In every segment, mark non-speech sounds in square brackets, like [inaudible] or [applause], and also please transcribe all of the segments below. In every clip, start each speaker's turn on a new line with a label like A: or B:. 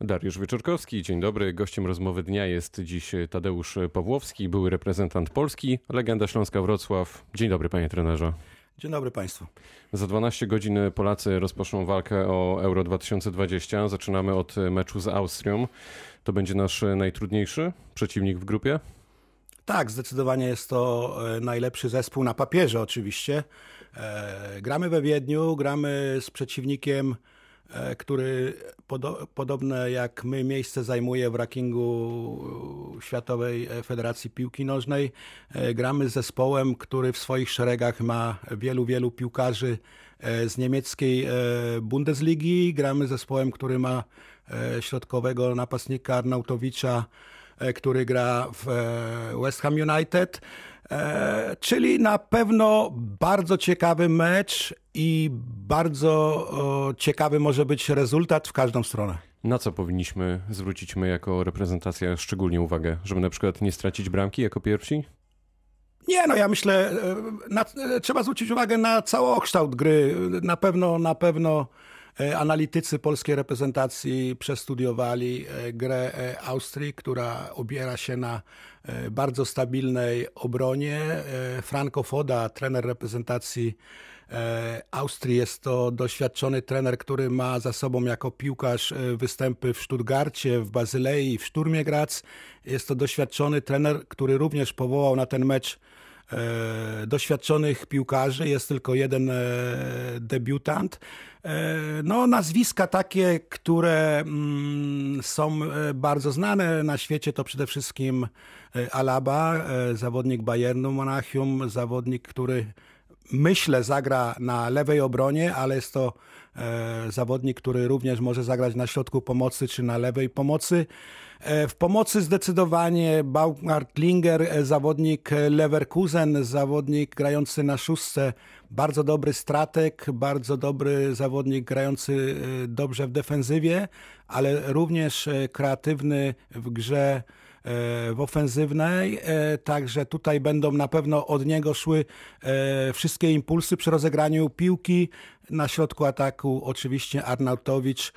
A: Dariusz Wieczorkowski, dzień dobry. Gościem rozmowy dnia jest dziś Tadeusz Pawłowski, były reprezentant Polski, legenda Śląska Wrocław. Dzień dobry, panie trenerze.
B: Dzień dobry Państwu.
A: Za 12 godzin Polacy rozpoczną walkę o Euro 2020. Zaczynamy od meczu z Austrią. To będzie nasz najtrudniejszy przeciwnik w grupie?
B: Tak, zdecydowanie jest to e, najlepszy zespół na papierze oczywiście. E, gramy we Wiedniu, gramy z przeciwnikiem który podo podobne jak my miejsce zajmuje w rankingu Światowej Federacji Piłki Nożnej. E, gramy z zespołem, który w swoich szeregach ma wielu, wielu piłkarzy e, z niemieckiej Bundesligi. Gramy z zespołem, który ma środkowego napastnika Arnautowicza, który gra w West Ham United. E, czyli na pewno bardzo ciekawy mecz i bardzo o, ciekawy może być rezultat w każdą stronę.
A: Na co powinniśmy zwrócić my jako reprezentacja szczególnie uwagę? Żeby na przykład nie stracić bramki jako pierwsi?
B: Nie, no ja myślę, e, na, e, trzeba zwrócić uwagę na całokształt gry. Na pewno, na pewno analitycy polskiej reprezentacji przestudiowali e, grę e, Austrii, która obiera się na bardzo stabilnej obronie. Franco Foda, trener reprezentacji Austrii, jest to doświadczony trener, który ma za sobą jako piłkarz występy w Stuttgarcie, w Bazylei, w Szturmie Graz. Jest to doświadczony trener, który również powołał na ten mecz E, doświadczonych piłkarzy, jest tylko jeden e, debiutant. E, no, nazwiska takie, które mm, są bardzo znane na świecie, to przede wszystkim Alaba, zawodnik Bayernu Monachium, zawodnik, który myślę zagra na lewej obronie, ale jest to zawodnik, który również może zagrać na środku pomocy czy na lewej pomocy. E, w pomocy zdecydowanie Baumgart Linger, e, zawodnik Leverkusen, zawodnik grający na szóstce, bardzo dobry stratek, bardzo dobry zawodnik grający e, dobrze w defensywie, ale również kreatywny w grze w ofensywnej, także tutaj będą na pewno od niego szły wszystkie impulsy przy rozegraniu piłki. Na środku ataku oczywiście Arnautowicz,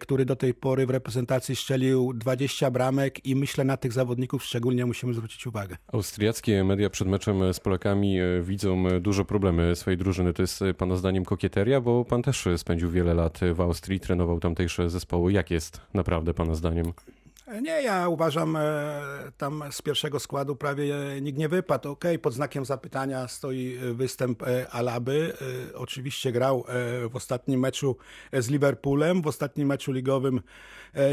B: który do tej pory w reprezentacji strzelił 20 bramek i myślę na tych zawodników szczególnie musimy zwrócić uwagę.
A: Austriackie media przed meczem z Polakami e, widzą e, duże problemy swojej drużyny. To jest e, pana zdaniem kokieteria, bo pan też spędził wiele lat w Austrii, trenował tamtejsze zespoły. Jak jest naprawdę pana zdaniem?
B: Nie, ja uważam, tam z pierwszego składu prawie nikt nie wypadł. Ok, pod znakiem zapytania stoi występ Alaby. Oczywiście grał w ostatnim meczu z Liverpoolem, w ostatnim meczu ligowym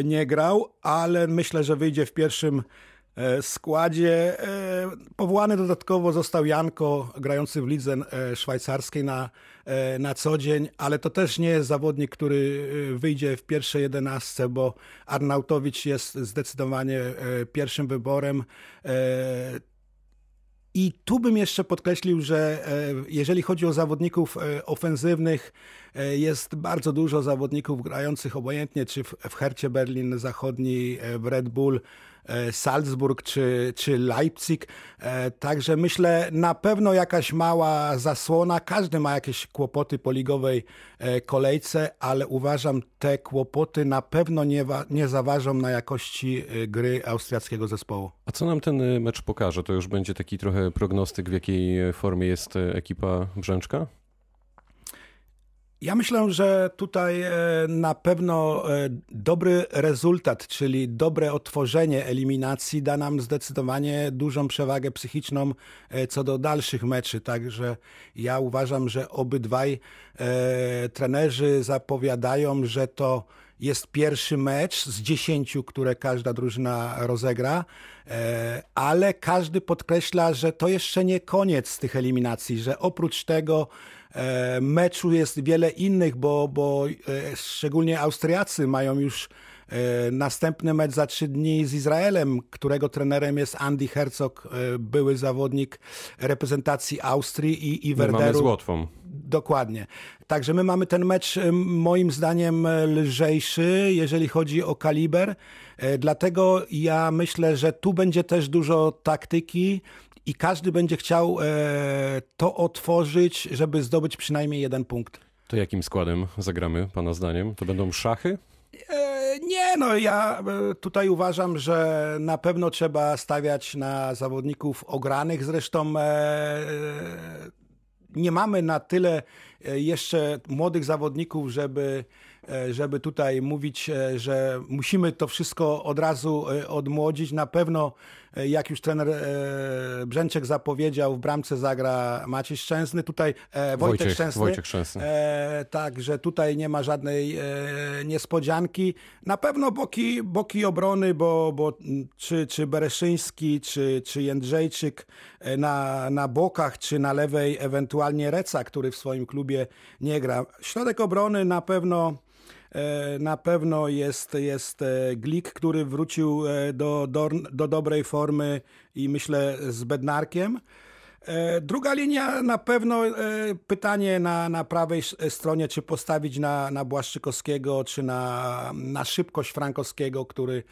B: nie grał, ale myślę, że wyjdzie w pierwszym E, składzie. E, powołany dodatkowo został Janko, grający w lidze e, szwajcarskiej na, na co dzień, ale to też nie jest zawodnik, który wyjdzie w pierwszej jedenastce, bo Arnautowicz jest zdecydowanie pierwszym wyborem. I tu bym jeszcze podkreślił, że jeżeli chodzi o zawodników ofensywnych, jest bardzo dużo zawodników grających obojętnie, czy w Hercie Berlin Zachodni, w Red Bull, E, Salzburg czy, czy Leipzig. E, także myślę, na pewno jakaś mała zasłona. Każdy ma jakieś kłopoty po ligowej e, kolejce, ale uważam, te kłopoty na pewno nie, nie zaważą na jakości gry austriackiego zespołu.
A: A co nam ten mecz pokaże? To już będzie taki trochę prognostyk, w jakiej formie jest ekipa Brzęczka?
B: Ja myślę, że tutaj e, na pewno e, dobry rezultat, czyli dobre otworzenie eliminacji da nam zdecydowanie dużą przewagę psychiczną e, co do dalszych meczy. Także ja uważam, że obydwaj trenerzy zapowiadają, że to jest pierwszy mecz z dziesięciu, które każda drużyna rozegra, ale każdy podkreśla, że to jeszcze nie koniec tych eliminacji, że oprócz tego meczu jest wiele innych, bo, bo e, szczególnie Austriacy mają już e, następny mecz za trzy dni z Izraelem, którego trenerem jest Andy Herzog, były zawodnik reprezentacji Austrii i, i Werderu. My
A: mamy z Łotwą.
B: Dokładnie. Także my mamy ten mecz moim zdaniem lżejszy, jeżeli chodzi o kaliber. Dlatego ja myślę, że tu będzie też dużo taktyki i każdy będzie chciał e, to otworzyć, żeby zdobyć przynajmniej jeden punkt.
A: To jakim składem zagramy, Pana zdaniem? To będą szachy?
B: E, Nie, no ja tutaj uważam, że na pewno trzeba stawiać na zawodników ogranych. Zresztą nie mamy na tyle jeszcze młodych zawodników, żeby E, żeby tutaj mówić, e, że musimy to wszystko od razu e, odmłodzić. Na pewno, jak już trener Brzęczek zapowiedział, w bramce zagra Maciej Szczęsny, tutaj Wojtek, Wojciech, Szczęsny.
A: Wojciech Szczęsny.
B: tak, że tutaj nie ma żadnej niespodzianki. Na pewno boki, boki obrony, bo, bo czy, czy Bereszyński, czy, czy Jędrzejczyk na, na bokach, czy na lewej ewentualnie Reca, który w swoim klubie nie gra. Środek obrony na pewno E, na pewno jest, jest e, Glik, który wrócił e, do, do, do dobrej formy i myślę z Bednarkiem. Druga linia na pewno pytanie na, na prawej stronie, czy postawić na, na Błaszczykowskiego, czy na, na szybkość Frankowskiego, który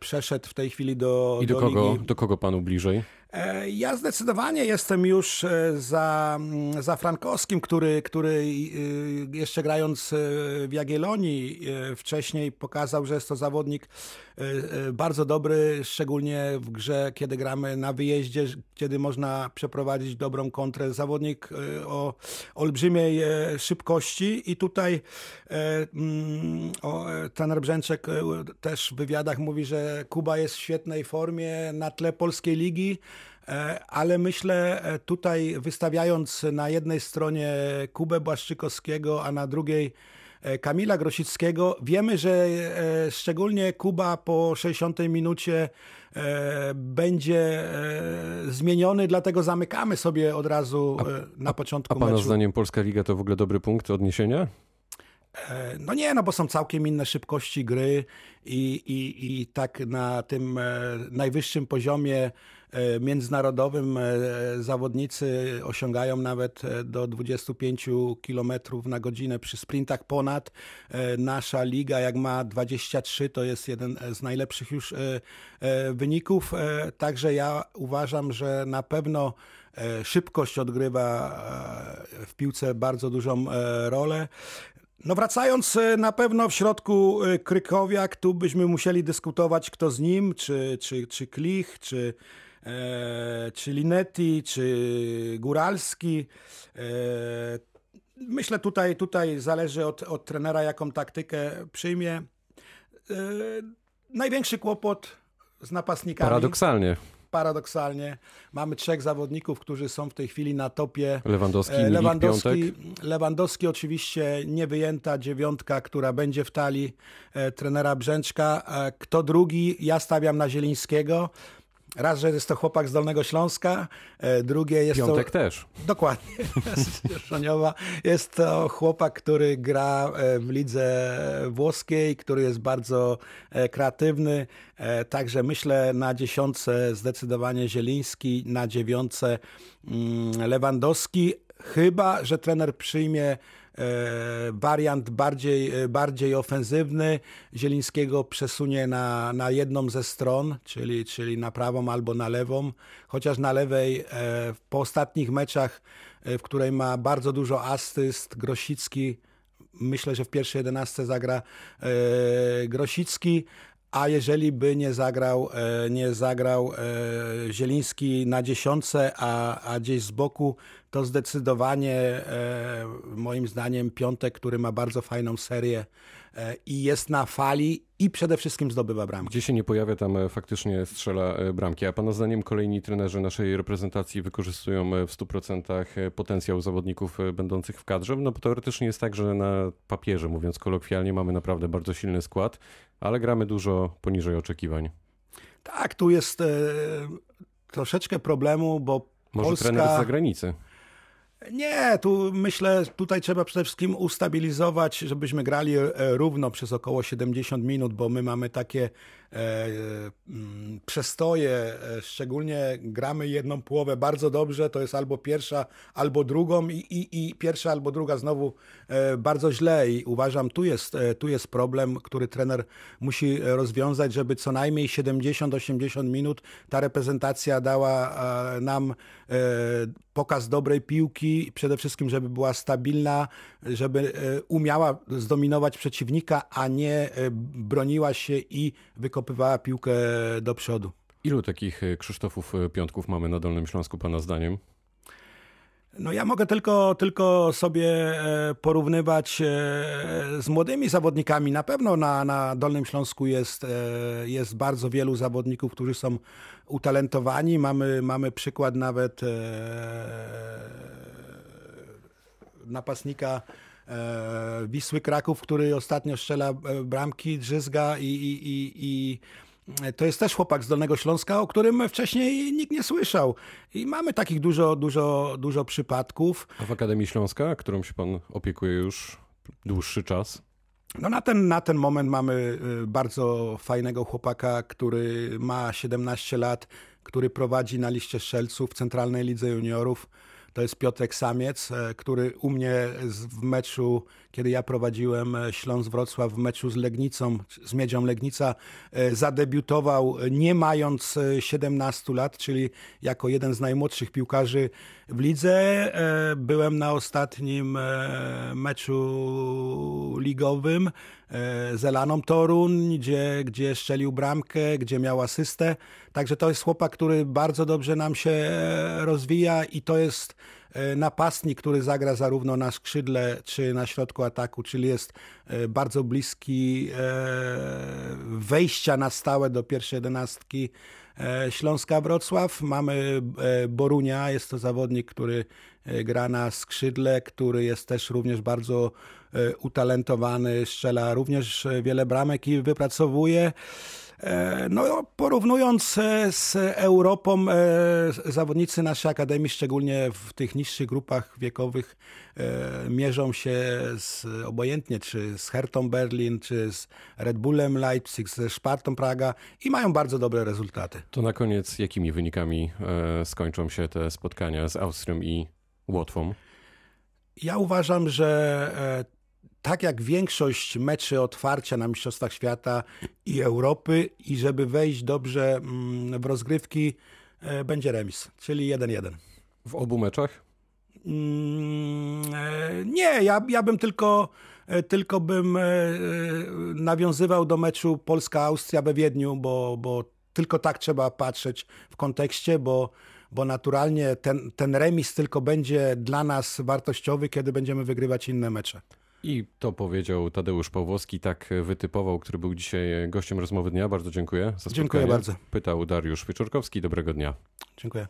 B: przeszedł w tej chwili do
A: I do, do kogo, do kogo panu bliżej?
B: E, ja zdecydowanie jestem już e, za, mm, za Frankowskim, który, który e, jeszcze grając w Jagiellonii wcześniej pokazał, że jest to zawodnik bardzo dobry, szczególnie w grze, kiedy gramy na wyjeździe, kiedy można przeprowadzić dobrą kontrę. Zawodnik o olbrzymiej szybkości i tutaj mm, o, trener Brzęczek też w wywiadach mówi, że Kuba jest w świetnej formie na tle polskiej ligi. E, ale myślę e, tutaj wystawiając na jednej stronie Kubę Błaszczykowskiego, a na drugiej e, Kamila Grosickiego. Wiemy, że szczególnie Kuba po 60 minucie będzie zmieniony, dlatego zamykamy sobie od razu na początku
A: A pana
B: meczu.
A: zdaniem Polska Liga to w ogóle dobry punkt odniesienia?
B: No nie, no bo są całkiem inne szybkości gry i, i, i tak na tym najwyższym poziomie E, międzynarodowym e, zawodnicy osiągają nawet e, do 25 km na godzinę przy sprintach ponad. Nasza liga, jak ma 23, to jest jeden z najlepszych już wyników. Także ja uważam, że na pewno szybkość odgrywa w piłce bardzo dużą rolę. No wracając na pewno w środku Krykowiak, tu byśmy musieli dyskutować kto z nim, czy, czy, czy Klich, czy, E, czy Linetti, czy Góralski. E, myślę tutaj, tutaj zależy od, od trenera, jaką taktykę przyjmie. E, największy kłopot z napastnikami.
A: Paradoksalnie
B: paradoksalnie mamy trzech zawodników, którzy są w tej chwili na topie.
A: Lewandowski, Lewandowski,
B: Lewandowski oczywiście nie wyjęta dziewiątka, która będzie w talii e, trenera Brzęczka. E, kto drugi? Ja stawiam na Zielińskiego. Raz, że jest to chłopak z Dolnego Śląska, e, drugie jest
A: Piątek
B: to...
A: też.
B: Dokładnie, [laughs] Jest to chłopak, który gra e, w lidze włoskiej, który jest bardzo e, kreatywny. Także myślę na dziesiątce zdecydowanie Zieliński, na dziewiątce mm, Lewandowski. Chyba, że trener przyjmie E, wariant bardziej, e, bardziej ofensywny. Zielińskiego przesunie na, na jedną ze stron, czyli, czyli na prawą albo na lewą, chociaż na lewej e, po ostatnich meczach, w której ma bardzo dużo asyst, Grosicki myślę, że w pierwszej jedenastce zagra Grosicki, a jeżeli by nie zagrał, nie zagrał Zieliński na dziesiątce, a, a gdzieś z boku to zdecydowanie e, moim zdaniem Piątek, który ma bardzo fajną serię e, i jest na fali i przede wszystkim zdobywa bramki.
A: Gdzie się nie pojawia, tam e, faktycznie strzela bramki. A pana zdaniem kolejni trenerzy naszej reprezentacji wykorzystują w 100% potencjał zawodników będących w kadrze? No bo teoretycznie jest tak, że na papierze, mówiąc kolokwialnie, mamy naprawdę bardzo silny skład, ale gramy dużo poniżej oczekiwań.
B: Tak, tu jest e, troszeczkę problemu, bo
A: Może
B: Polska...
A: trener z zagranicy?
B: Nie, tu myślę, tutaj trzeba przede wszystkim ustabilizować, żebyśmy grali e, równo przez około 70 minut, bo my mamy takie przestoje, szczególnie gramy jedną połowę bardzo dobrze, to jest albo pierwsza, albo drugą i, i, i pierwsza albo druga znowu bardzo źle i uważam, tu jest, tu jest problem, który trener musi rozwiązać, żeby co najmniej 70-80 minut ta reprezentacja dała nam pokaz dobrej piłki, przede wszystkim, żeby była stabilna, żeby e, umiała zdominować przeciwnika, a nie e, broniła się i wykopywała piłkę do przodu.
A: Ilu takich e, Krzysztofów Piątków mamy na Dolnym Śląsku, Pana zdaniem?
B: No ja mogę tylko, tylko sobie porównywać z młodymi zawodnikami. Na pewno na, na Dolnym Śląsku jest, jest bardzo wielu zawodników, którzy są utalentowani. Mamy, mamy przykład nawet napastnika e, Wisły Kraków, który ostatnio strzela e, bramki, drzyzga i, i, i, i to jest też chłopak z Dolnego Śląska, o którym wcześniej nikt nie słyszał. I mamy takich dużo, dużo, dużo przypadków.
A: A w Akademii Śląska, którą się pan opiekuje już dłuższy czas?
B: No na ten, na ten moment mamy bardzo fajnego chłopaka, który ma 17 lat, który prowadzi na liście strzelców w Centralnej Lidze Juniorów. To jest Piotrek Samiec, e, który u mnie w meczu, kiedy ja prowadziłem e, Śląsk Wrocław w meczu z Legnicą, z Miedzią Legnica, e, zadebiutował nie mając 17 lat, czyli jako jeden z najmłodszych piłkarzy w lidze. Byłem na ostatnim meczu ligowym z Elaną Torun, gdzie, gdzie szczelił bramkę, gdzie miał asystę. Także to jest chłopak, który bardzo dobrze nam się rozwija i to jest E, napastnik, który zagra zarówno na skrzydle czy na środku ataku, czyli jest e, bardzo bliski e, wejścia na stałe do pierwszej jedenastki Śląska Wrocław. Mamy Borunia, jest to zawodnik, który gra na skrzydle, który jest też również bardzo utalentowany, strzela również wiele bramek i wypracowuje. E, no, porównując e, z Europą, e, zawodnicy naszej akademii, szczególnie w tych niższych grupach wiekowych, mierzą się z, obojętnie czy z Hertą Berlin, czy z Red Bullem Leipzig, ze Spartą Praga i mają bardzo dobre rezultaty.
A: To na koniec, jakimi wynikami skończą się te spotkania z Austrią i Łotwą?
B: Ja uważam, że tak jak większość meczy otwarcia na Mistrzostwach Świata i Europy i żeby wejść dobrze mm, w rozgrywki e, będzie remis, czyli 1-1.
A: W obu meczach?
B: Mm, e, nie, ja, ja bym tylko, e, tylko bym nawiązywał do meczu Polska-Austria we Wiedniu, bo, bo tylko tak trzeba patrzeć w kontekście, bo, bo naturalnie ten, ten remis tylko będzie dla nas wartościowy, kiedy będziemy wygrywać inne mecze.
A: I to powiedział Tadeusz Pawłowski, tak wytypował, który był dzisiaj gościem rozmowy dnia. Bardzo dziękuję za spotkanie.
B: Dziękuję bardzo.
A: Pytał Dariusz Wieczorkowski. Dobrego dnia.
B: Dziękuję.